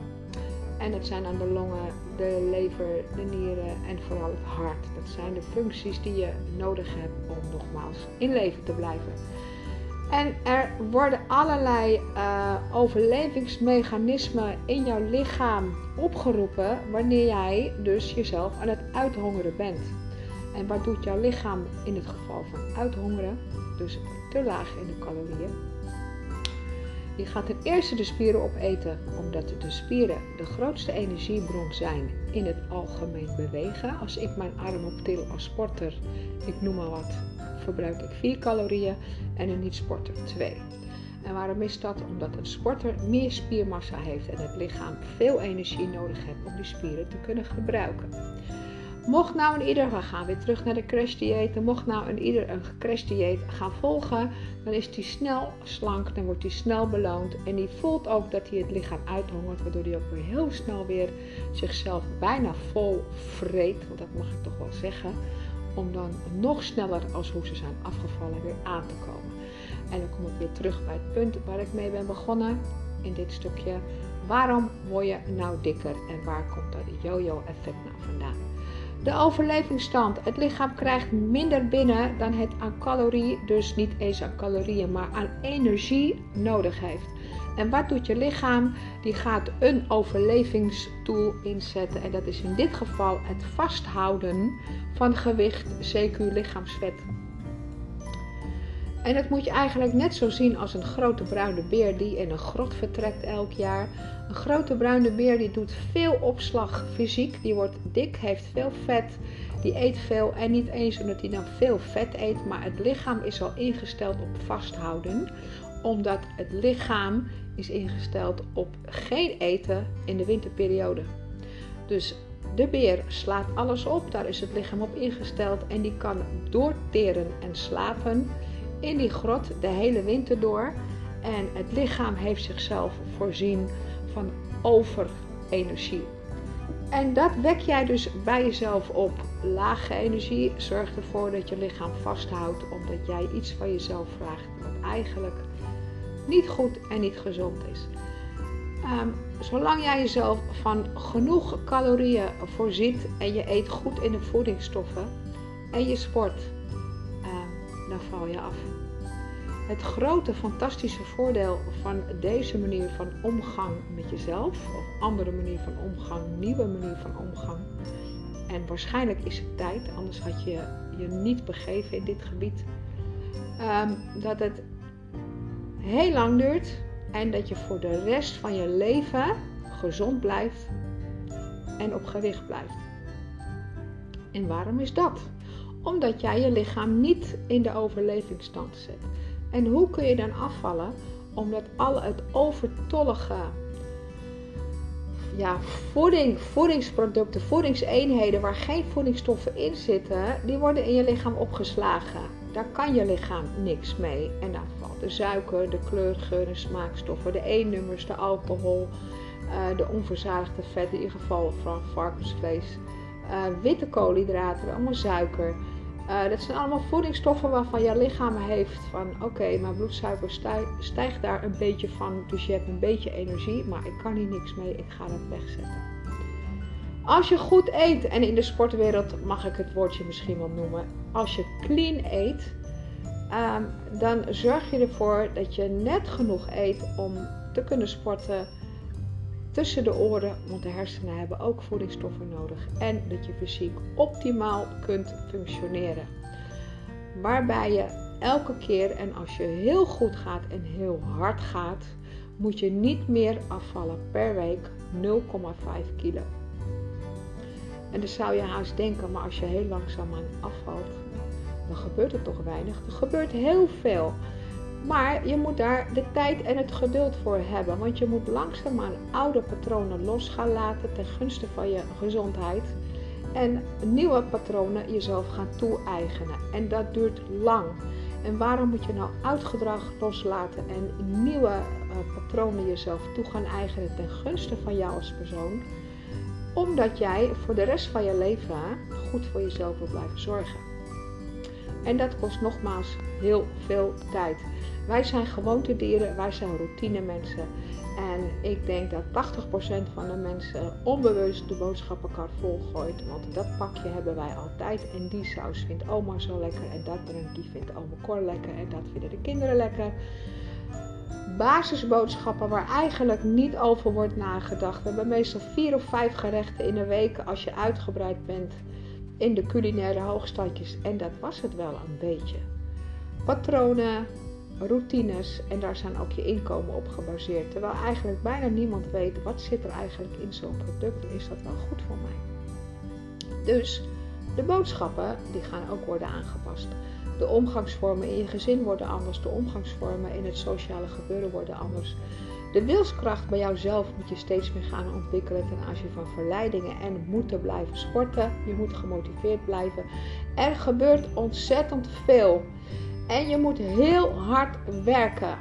En dat zijn dan de longen, de lever, de nieren en vooral het hart. Dat zijn de functies die je nodig hebt om nogmaals in leven te blijven. En er worden allerlei uh, overlevingsmechanismen in jouw lichaam opgeroepen wanneer jij dus jezelf aan het uithongeren bent. En wat doet jouw lichaam in het geval van uithongeren? Dus te laag in de calorieën. Je gaat ten eerste de spieren opeten, omdat de spieren de grootste energiebron zijn in het algemeen bewegen. Als ik mijn arm optil als sporter, ik noem maar wat, verbruik ik 4 calorieën en een niet-sporter 2. En waarom is dat? Omdat een sporter meer spiermassa heeft en het lichaam veel energie nodig heeft om die spieren te kunnen gebruiken. Mocht nou een ieder, we gaan weer terug naar de crashdieet, mocht nou een ieder een crashdieet gaan volgen, dan is hij snel slank, dan wordt hij snel beloond en die voelt ook dat hij het lichaam uithongert, waardoor hij ook weer heel snel weer zichzelf bijna vol vreet, want dat mag ik toch wel zeggen om dan nog sneller als hoe ze zijn afgevallen weer aan te komen. En dan kom ik weer terug bij het punt waar ik mee ben begonnen in dit stukje. Waarom word je nou dikker en waar komt dat yo-yo effect nou vandaan? De overlevingsstand. Het lichaam krijgt minder binnen dan het aan calorie, dus niet eens aan calorieën, maar aan energie nodig heeft. En wat doet je lichaam? Die gaat een overlevingstool inzetten. En dat is in dit geval het vasthouden van gewicht, CQ lichaamsvet. En dat moet je eigenlijk net zo zien als een grote bruine beer die in een grot vertrekt elk jaar. Een grote bruine beer die doet veel opslag fysiek, die wordt dik, heeft veel vet, die eet veel en niet eens omdat hij dan veel vet eet, maar het lichaam is al ingesteld op vasthouden, omdat het lichaam is ingesteld op geen eten in de winterperiode. Dus de beer slaat alles op, daar is het lichaam op ingesteld en die kan doorteren en slapen in die grot de hele winter door. En het lichaam heeft zichzelf voorzien van overenergie. En dat wek jij dus bij jezelf op. Lage energie zorgt ervoor dat je lichaam vasthoudt omdat jij iets van jezelf vraagt wat eigenlijk niet goed en niet gezond is. Ehm, zolang jij jezelf van genoeg calorieën voorziet en je eet goed in de voedingsstoffen en je sport, dan val je af. Het grote fantastische voordeel van deze manier van omgang met jezelf, of andere manier van omgang, nieuwe manier van omgang, en waarschijnlijk is het tijd, anders had je je niet begeven in dit gebied, um, dat het heel lang duurt en dat je voor de rest van je leven gezond blijft en op gewicht blijft. En waarom is dat? Omdat jij je lichaam niet in de overlevingsstand zet. En hoe kun je dan afvallen? Omdat al het overtollige ja, voeding, voedingsproducten, voedingseenheden waar geen voedingsstoffen in zitten, die worden in je lichaam opgeslagen. Daar kan je lichaam niks mee. En dan valt de suiker, de kleur, geur en smaakstoffen, de E-nummers, de alcohol, uh, de onverzadigde vet, in ieder geval van varkensvlees, uh, witte koolhydraten, allemaal suiker. Uh, dat zijn allemaal voedingsstoffen waarvan je lichaam heeft van oké, mijn bloedsuiker stijgt daar een beetje van, dus je hebt een beetje energie, maar ik kan hier niks mee, ik ga dat wegzetten. Als je goed eet, en in de sportwereld mag ik het woordje misschien wel noemen, als je clean eet, um, dan zorg je ervoor dat je net genoeg eet om te kunnen sporten tussen de oren, want de hersenen hebben ook voedingsstoffen nodig. En dat je fysiek optimaal kunt functioneren. Waarbij je elke keer, en als je heel goed gaat en heel hard gaat, moet je niet meer afvallen per week 0,5 kilo. En dan zou je haast denken, maar als je heel langzaam aan afvalt, dan gebeurt er toch weinig. Er gebeurt heel veel. Maar je moet daar de tijd en het geduld voor hebben. Want je moet langzaamaan oude patronen los gaan laten ten gunste van je gezondheid. En nieuwe patronen jezelf gaan toe-eigenen. En dat duurt lang. En waarom moet je nou oud gedrag loslaten en nieuwe uh, patronen jezelf toe gaan eigenen ten gunste van jou als persoon? Omdat jij voor de rest van je leven goed voor jezelf wil blijven zorgen. En dat kost nogmaals heel veel tijd. Wij zijn gewoontedieren, wij zijn routinemensen. En ik denk dat 80% van de mensen onbewust de boodschappenkar volgooit. Want dat pakje hebben wij altijd. En die saus vindt oma zo lekker. En dat die vindt oma Cor lekker. En dat vinden de kinderen lekker. Basisboodschappen waar eigenlijk niet over wordt nagedacht. We hebben meestal vier of vijf gerechten in een week als je uitgebreid bent in de culinaire hoogstandjes. En dat was het wel een beetje. Patronen, routines en daar zijn ook je inkomen op gebaseerd. Terwijl eigenlijk bijna niemand weet wat zit er eigenlijk in zo'n product en is dat wel goed voor mij. Dus de boodschappen die gaan ook worden aangepast. De omgangsvormen in je gezin worden anders. De omgangsvormen in het sociale gebeuren worden anders. De wilskracht bij jouzelf moet je steeds meer gaan ontwikkelen ten aanzien van verleidingen en moeten blijven sporten. Je moet gemotiveerd blijven. Er gebeurt ontzettend veel. En je moet heel hard werken.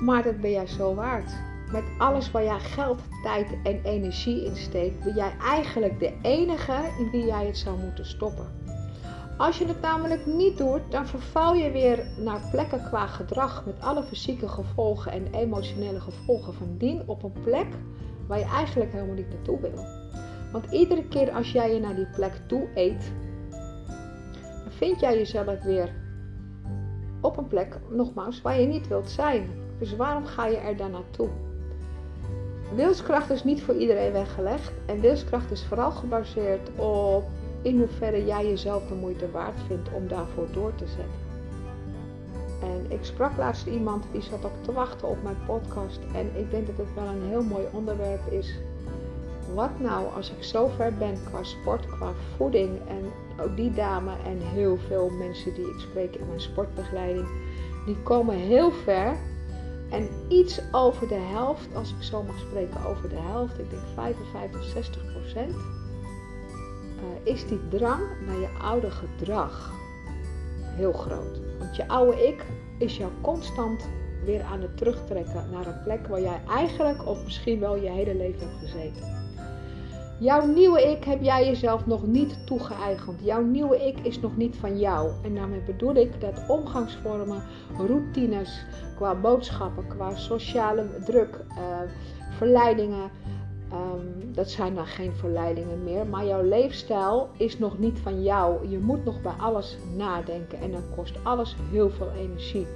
Maar dat ben jij zo waard. Met alles waar jij geld, tijd en energie in steekt, ben jij eigenlijk de enige in wie jij het zou moeten stoppen. Als je het namelijk niet doet, dan verval je weer naar plekken qua gedrag met alle fysieke gevolgen en emotionele gevolgen van dien op een plek waar je eigenlijk helemaal niet naartoe wil. Want iedere keer als jij je naar die plek toe eet, vind jij jezelf weer op een plek, nogmaals, waar je niet wilt zijn. Dus waarom ga je er dan naartoe? Wilskracht is niet voor iedereen weggelegd en wilskracht is vooral gebaseerd op in hoeverre jij jezelf de moeite waard vindt om daarvoor door te zetten. En ik sprak laatst iemand die zat ook te wachten op mijn podcast en ik denk dat het wel een heel mooi onderwerp is. Wat nou als ik zo ver ben qua sport, qua voeding en ook die dame en heel veel mensen die ik spreek in mijn sportbegeleiding, die komen heel ver. En iets over de helft, als ik zo mag spreken over de helft, ik denk 55, 60 procent, uh, is die drang naar je oude gedrag heel groot. Want je oude ik is jou constant weer aan het terugtrekken naar een plek waar jij eigenlijk of misschien wel je hele leven hebt gezeten. Jouw nieuwe ik heb jij jezelf nog niet toegeëigend. Jouw nieuwe ik is nog niet van jou. En daarmee bedoel ik dat omgangsvormen, routines, qua boodschappen, qua sociale druk, uh, verleidingen, um, dat zijn dan geen verleidingen meer. Maar jouw leefstijl is nog niet van jou. Je moet nog bij alles nadenken en dan kost alles heel veel energie.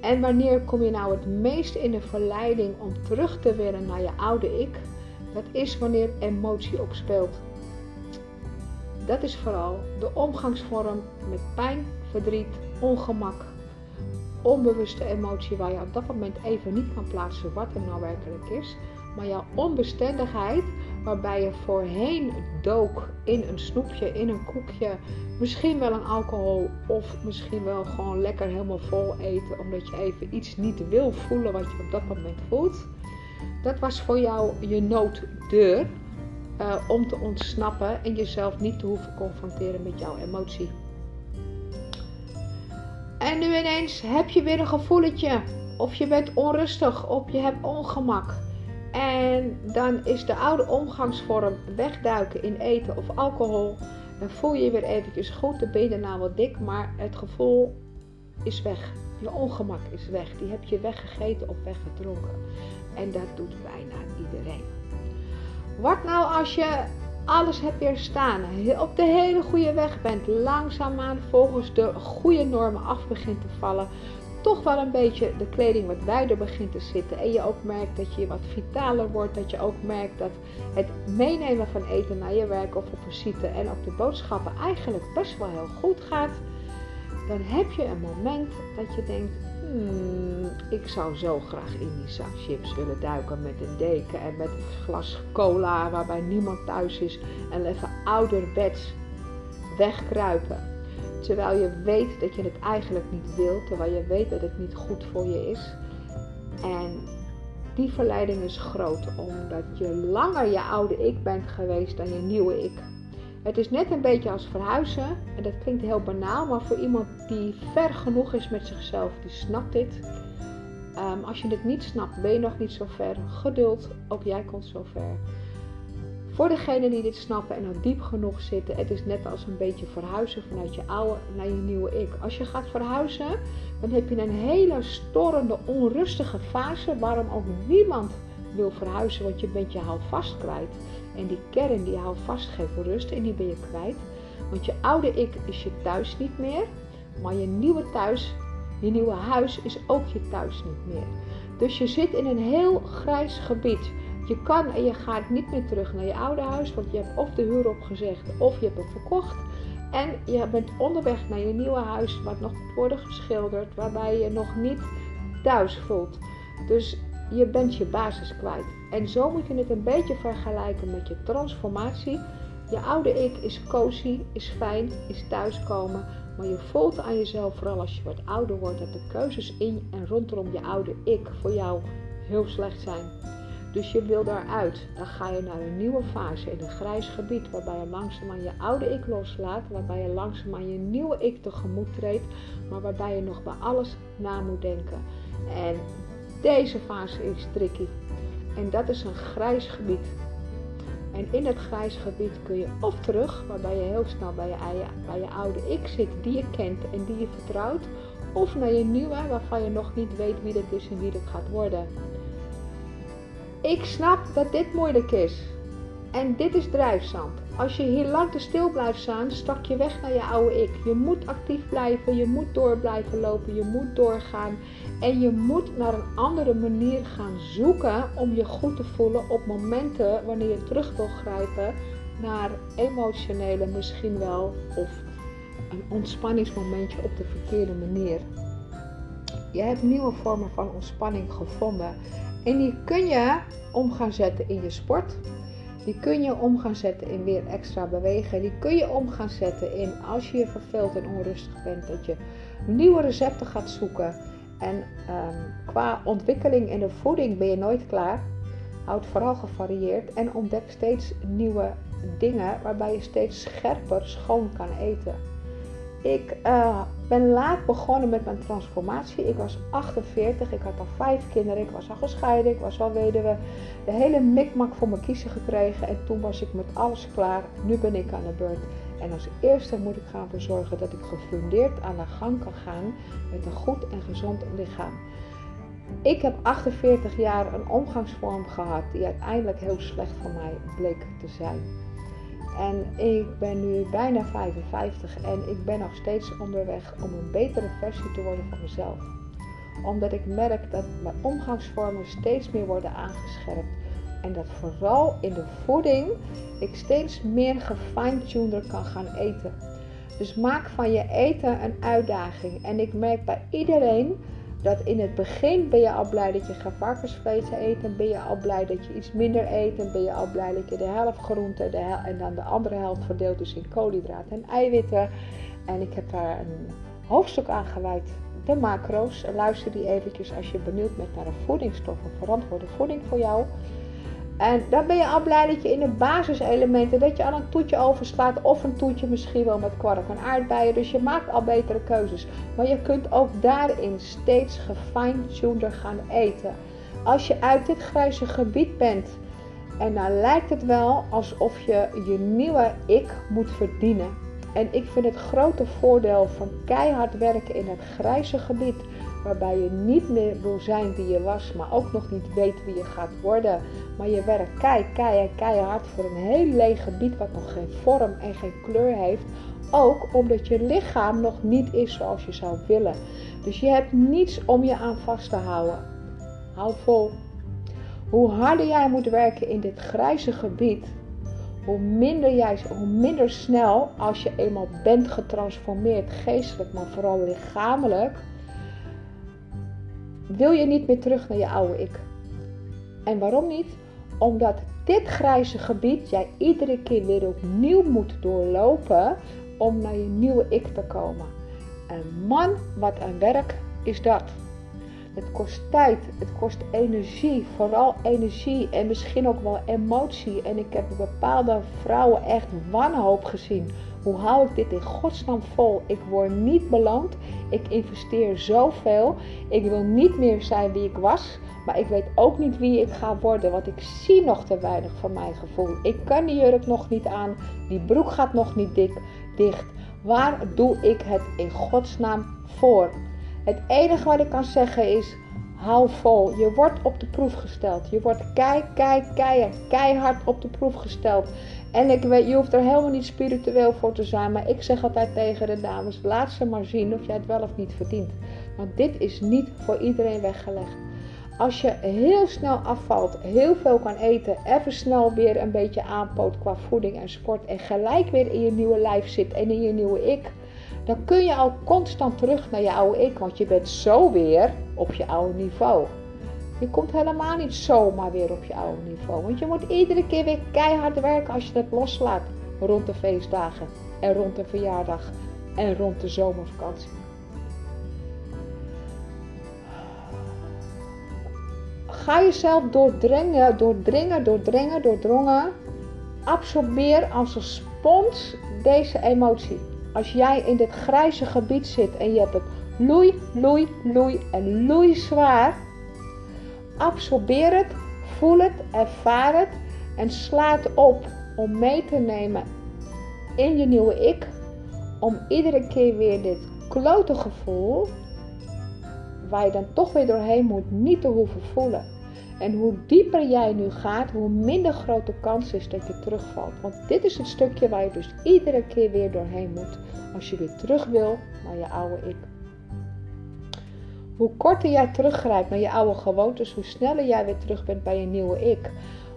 En wanneer kom je nou het meest in de verleiding om terug te willen naar je oude ik? Dat is wanneer emotie opspeelt. Dat is vooral de omgangsvorm met pijn, verdriet, ongemak, onbewuste emotie waar je op dat moment even niet kan plaatsen wat er nou werkelijk is. Maar jouw onbestendigheid, waarbij je voorheen dook in een snoepje, in een koekje, misschien wel een alcohol of misschien wel gewoon lekker helemaal vol eten omdat je even iets niet wil voelen wat je op dat moment voelt. Dat was voor jou je nooddeur uh, om te ontsnappen en jezelf niet te hoeven confronteren met jouw emotie. En nu ineens heb je weer een gevoeletje. Of je bent onrustig of je hebt ongemak. En dan is de oude omgangsvorm wegduiken in eten of alcohol. Dan voel je je weer eventjes goed. Dan ben je daarna wat dik, maar het gevoel is weg. Je ongemak is weg. Die heb je weggegeten of weggedronken. En dat doet bijna iedereen. Wat nou als je alles hebt weer staan, op de hele goede weg bent, langzaamaan volgens de goede normen af begint te vallen, toch wel een beetje de kleding wat wijder begint te zitten en je ook merkt dat je wat vitaler wordt, dat je ook merkt dat het meenemen van eten naar je werk of op visite en op de boodschappen eigenlijk best wel heel goed gaat, dan heb je een moment dat je denkt, Hmm, ik zou zo graag in die zak chips willen duiken met een deken en met een glas cola waarbij niemand thuis is en even ouderwets wegkruipen. Terwijl je weet dat je het eigenlijk niet wilt, terwijl je weet dat het niet goed voor je is. En die verleiding is groot, omdat je langer je oude ik bent geweest dan je nieuwe ik. Het is net een beetje als verhuizen. En dat klinkt heel banaal, maar voor iemand die ver genoeg is met zichzelf, die snapt dit. Um, als je dit niet snapt, ben je nog niet zo ver. Geduld, ook jij komt zo ver. Voor degenen die dit snappen en al diep genoeg zitten, het is net als een beetje verhuizen vanuit je oude naar je nieuwe ik. Als je gaat verhuizen, dan heb je een hele storende, onrustige fase waarom ook niemand wil verhuizen, want je bent je houvast kwijt. En die kern die houdt vast geeft rust en die ben je kwijt. Want je oude ik is je thuis niet meer. Maar je nieuwe thuis, je nieuwe huis is ook je thuis niet meer. Dus je zit in een heel grijs gebied. Je kan en je gaat niet meer terug naar je oude huis. Want je hebt of de huur opgezegd of je hebt het verkocht. En je bent onderweg naar je nieuwe huis wat nog moet worden geschilderd. Waarbij je nog niet thuis voelt. Dus je bent je basis kwijt. En zo moet je het een beetje vergelijken met je transformatie. Je oude ik is cozy, is fijn, is thuiskomen. Maar je voelt aan jezelf, vooral als je wat ouder wordt, dat de keuzes in en rondom je oude ik voor jou heel slecht zijn. Dus je wil daaruit. Dan ga je naar een nieuwe fase in een grijs gebied, waarbij je langzaamaan je oude ik loslaat, waarbij je langzaamaan je nieuwe ik tegemoet treedt, maar waarbij je nog bij alles na moet denken. En deze fase is tricky. En dat is een grijs gebied. En in het grijs gebied kun je of terug, waarbij je heel snel bij je, bij je oude ik zit, die je kent en die je vertrouwt. Of naar je nieuwe, waarvan je nog niet weet wie dat is en wie dat gaat worden. Ik snap dat dit moeilijk is. En dit is drijfzand. Als je hier lang te stil blijft staan, stak je weg naar je oude ik. Je moet actief blijven, je moet door blijven lopen, je moet doorgaan. En je moet naar een andere manier gaan zoeken om je goed te voelen op momenten wanneer je terug wil grijpen naar emotionele misschien wel of een ontspanningsmomentje op de verkeerde manier. Je hebt nieuwe vormen van ontspanning gevonden en die kun je om gaan zetten in je sport die kun je om gaan zetten in weer extra bewegen. Die kun je om gaan zetten in als je je en onrustig bent, dat je nieuwe recepten gaat zoeken. En um, qua ontwikkeling in de voeding ben je nooit klaar. Houd vooral gevarieerd en ontdek steeds nieuwe dingen waarbij je steeds scherper schoon kan eten. Ik uh, ben laat begonnen met mijn transformatie. Ik was 48, ik had al vijf kinderen, ik was al gescheiden, ik was al weduwe. De hele mikmak voor mijn kiezen gekregen en toen was ik met alles klaar. Nu ben ik aan de beurt. En als eerste moet ik gaan verzorgen dat ik gefundeerd aan de gang kan gaan met een goed en gezond lichaam. Ik heb 48 jaar een omgangsvorm gehad die uiteindelijk heel slecht voor mij bleek te zijn. En ik ben nu bijna 55 en ik ben nog steeds onderweg om een betere versie te worden van mezelf. Omdat ik merk dat mijn omgangsvormen steeds meer worden aangescherpt. En dat vooral in de voeding ik steeds meer gefine-tuner kan gaan eten. Dus maak van je eten een uitdaging. En ik merk bij iedereen dat in het begin ben je al blij dat je geen varkensvlees eet. En ben je al blij dat je iets minder eet. En ben je al blij dat je de helft groente de en dan de andere helft verdeelt dus in koolhydraten en eiwitten. En ik heb daar een hoofdstuk aan gewijd. De macro's. Luister die eventjes als je benieuwd bent naar een voedingsstof, een verantwoorde voeding voor jou. En dan ben je al blij dat je in de basiselementen, dat je al een toetje overslaat of een toetje misschien wel met kwark en aardbeien. Dus je maakt al betere keuzes. Maar je kunt ook daarin steeds gefine-tuner gaan eten. Als je uit dit grijze gebied bent en dan lijkt het wel alsof je je nieuwe ik moet verdienen. En ik vind het grote voordeel van keihard werken in het grijze gebied waarbij je niet meer wil zijn wie je was, maar ook nog niet weet wie je gaat worden. Maar je werkt kei, kei, keihard voor een heel leeg gebied wat nog geen vorm en geen kleur heeft. Ook omdat je lichaam nog niet is zoals je zou willen. Dus je hebt niets om je aan vast te houden. Hou vol. Hoe harder jij moet werken in dit grijze gebied, hoe minder, jij, hoe minder snel als je eenmaal bent getransformeerd, geestelijk, maar vooral lichamelijk, wil je niet meer terug naar je oude ik. En waarom niet? Omdat dit grijze gebied jij iedere keer weer opnieuw moet doorlopen om naar je nieuwe ik te komen. En man, wat een werk is dat. Het kost tijd, het kost energie, vooral energie en misschien ook wel emotie. En ik heb bepaalde vrouwen echt wanhoop gezien. Hoe hou ik dit in godsnaam vol? Ik word niet beloond. Ik investeer zoveel. Ik wil niet meer zijn wie ik was. Maar ik weet ook niet wie ik ga worden. Want ik zie nog te weinig van mijn gevoel. Ik kan die jurk nog niet aan. Die broek gaat nog niet dik, dicht. Waar doe ik het in godsnaam voor? Het enige wat ik kan zeggen is: hou vol. Je wordt op de proef gesteld. Je wordt kei, kei, kei, keihard op de proef gesteld. En ik weet, je hoeft er helemaal niet spiritueel voor te zijn. Maar ik zeg altijd tegen de dames: laat ze maar zien of jij het wel of niet verdient. Want dit is niet voor iedereen weggelegd. Als je heel snel afvalt, heel veel kan eten, even snel weer een beetje aanpoot qua voeding en sport en gelijk weer in je nieuwe lijf zit en in je nieuwe ik, dan kun je al constant terug naar je oude ik, want je bent zo weer op je oude niveau. Je komt helemaal niet zomaar weer op je oude niveau. Want je moet iedere keer weer keihard werken als je het loslaat. Rond de feestdagen en rond de verjaardag en rond de zomervakantie. Ga jezelf doordringen, doordringen, doordringen, doordrongen. Absorbeer als een spons deze emotie. Als jij in dit grijze gebied zit en je hebt het loei, loei, loei en loei zwaar Absorbeer het, voel het, ervaar het en sla het op om mee te nemen in je nieuwe ik. Om iedere keer weer dit klote gevoel, waar je dan toch weer doorheen moet, niet te hoeven voelen. En hoe dieper jij nu gaat, hoe minder grote kans is dat je terugvalt. Want dit is het stukje waar je dus iedere keer weer doorheen moet. Als je weer terug wil naar je oude ik. Hoe korter jij teruggrijpt naar je oude gewoontes, hoe sneller jij weer terug bent bij je nieuwe ik.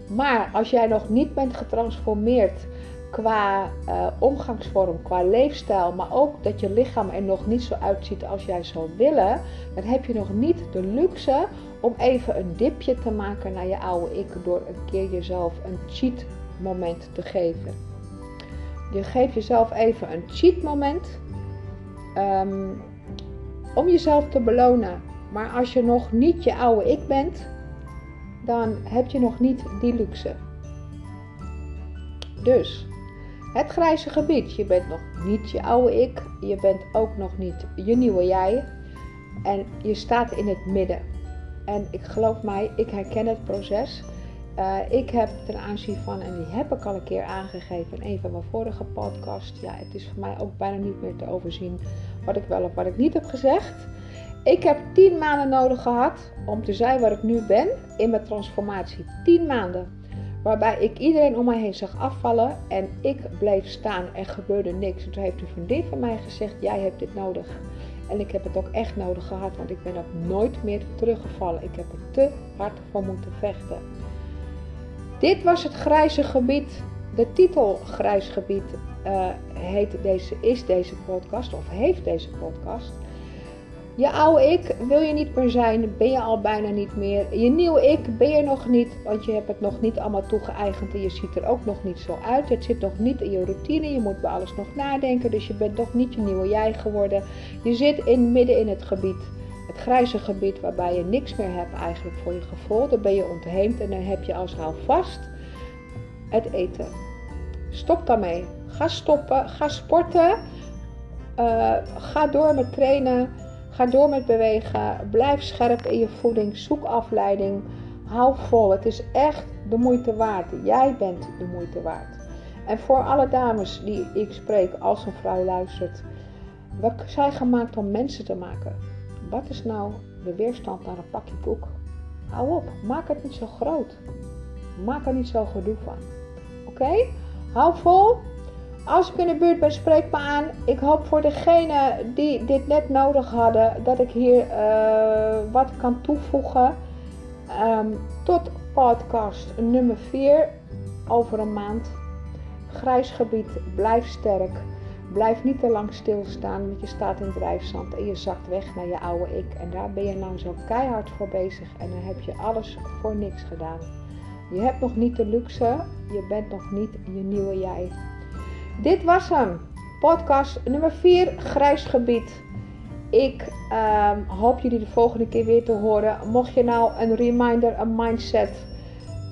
Maar als jij nog niet bent getransformeerd qua uh, omgangsvorm, qua leefstijl, maar ook dat je lichaam er nog niet zo uitziet als jij zou willen, dan heb je nog niet de luxe om even een dipje te maken naar je oude ik door een keer jezelf een cheat moment te geven. Je geeft jezelf even een cheat moment. Ehm, om jezelf te belonen. Maar als je nog niet je oude ik bent, dan heb je nog niet die luxe. Dus, het grijze gebied. Je bent nog niet je oude ik. Je bent ook nog niet je nieuwe jij. En je staat in het midden. En ik geloof mij, ik herken het proces. Uh, ik heb ten aanzien van, en die heb ik al een keer aangegeven in een van mijn vorige podcasts. Ja, het is voor mij ook bijna niet meer te overzien wat ik wel of wat ik niet heb gezegd. Ik heb tien maanden nodig gehad om te zijn waar ik nu ben in mijn transformatie. Tien maanden. Waarbij ik iedereen om mij heen zag afvallen en ik bleef staan en gebeurde niks. En toen heeft een vriendin van mij gezegd: Jij hebt dit nodig. En ik heb het ook echt nodig gehad, want ik ben ook nooit meer teruggevallen. Ik heb er te hard voor moeten vechten. Dit was het grijze gebied. De titel Grijs gebied uh, heet deze, is deze podcast of heeft deze podcast. Je oude ik wil je niet meer zijn, ben je al bijna niet meer. Je nieuwe ik ben je nog niet, want je hebt het nog niet allemaal toegeëigend en je ziet er ook nog niet zo uit. Het zit nog niet in je routine, je moet bij alles nog nadenken, dus je bent nog niet je nieuwe jij geworden. Je zit in, midden in het gebied, het grijze gebied waarbij je niks meer hebt eigenlijk voor je gevoel. Dan ben je ontheemd en dan heb je als vast het eten. Stop daarmee. Ga stoppen, ga sporten, uh, ga door met trainen. Ga door met bewegen. Blijf scherp in je voeding. Zoek afleiding. Hou vol. Het is echt de moeite waard. Jij bent de moeite waard. En voor alle dames die ik spreek als een vrouw luistert. We zijn gemaakt om mensen te maken. Wat is nou de weerstand naar een pakje koek? Hou op. Maak het niet zo groot. Maak er niet zo gedoe van. Oké? Hou vol. Als ik in de buurt ben, spreek me aan. Ik hoop voor degenen die dit net nodig hadden, dat ik hier uh, wat kan toevoegen. Um, tot podcast nummer 4 over een maand. Grijs gebied, blijf sterk. Blijf niet te lang stilstaan, want je staat in drijfzand en je zakt weg naar je oude ik. En daar ben je nou zo keihard voor bezig en dan heb je alles voor niks gedaan. Je hebt nog niet de luxe, je bent nog niet je nieuwe jij. Dit was hem. Podcast nummer 4, Grijs Gebied. Ik ehm, hoop jullie de volgende keer weer te horen. Mocht je nou een reminder, een mindset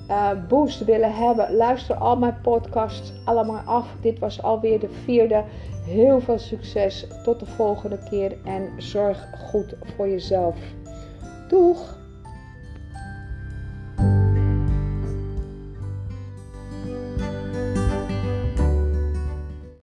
uh, boost willen hebben, luister al mijn podcasts allemaal af. Dit was alweer de vierde. Heel veel succes. Tot de volgende keer en zorg goed voor jezelf. Doeg!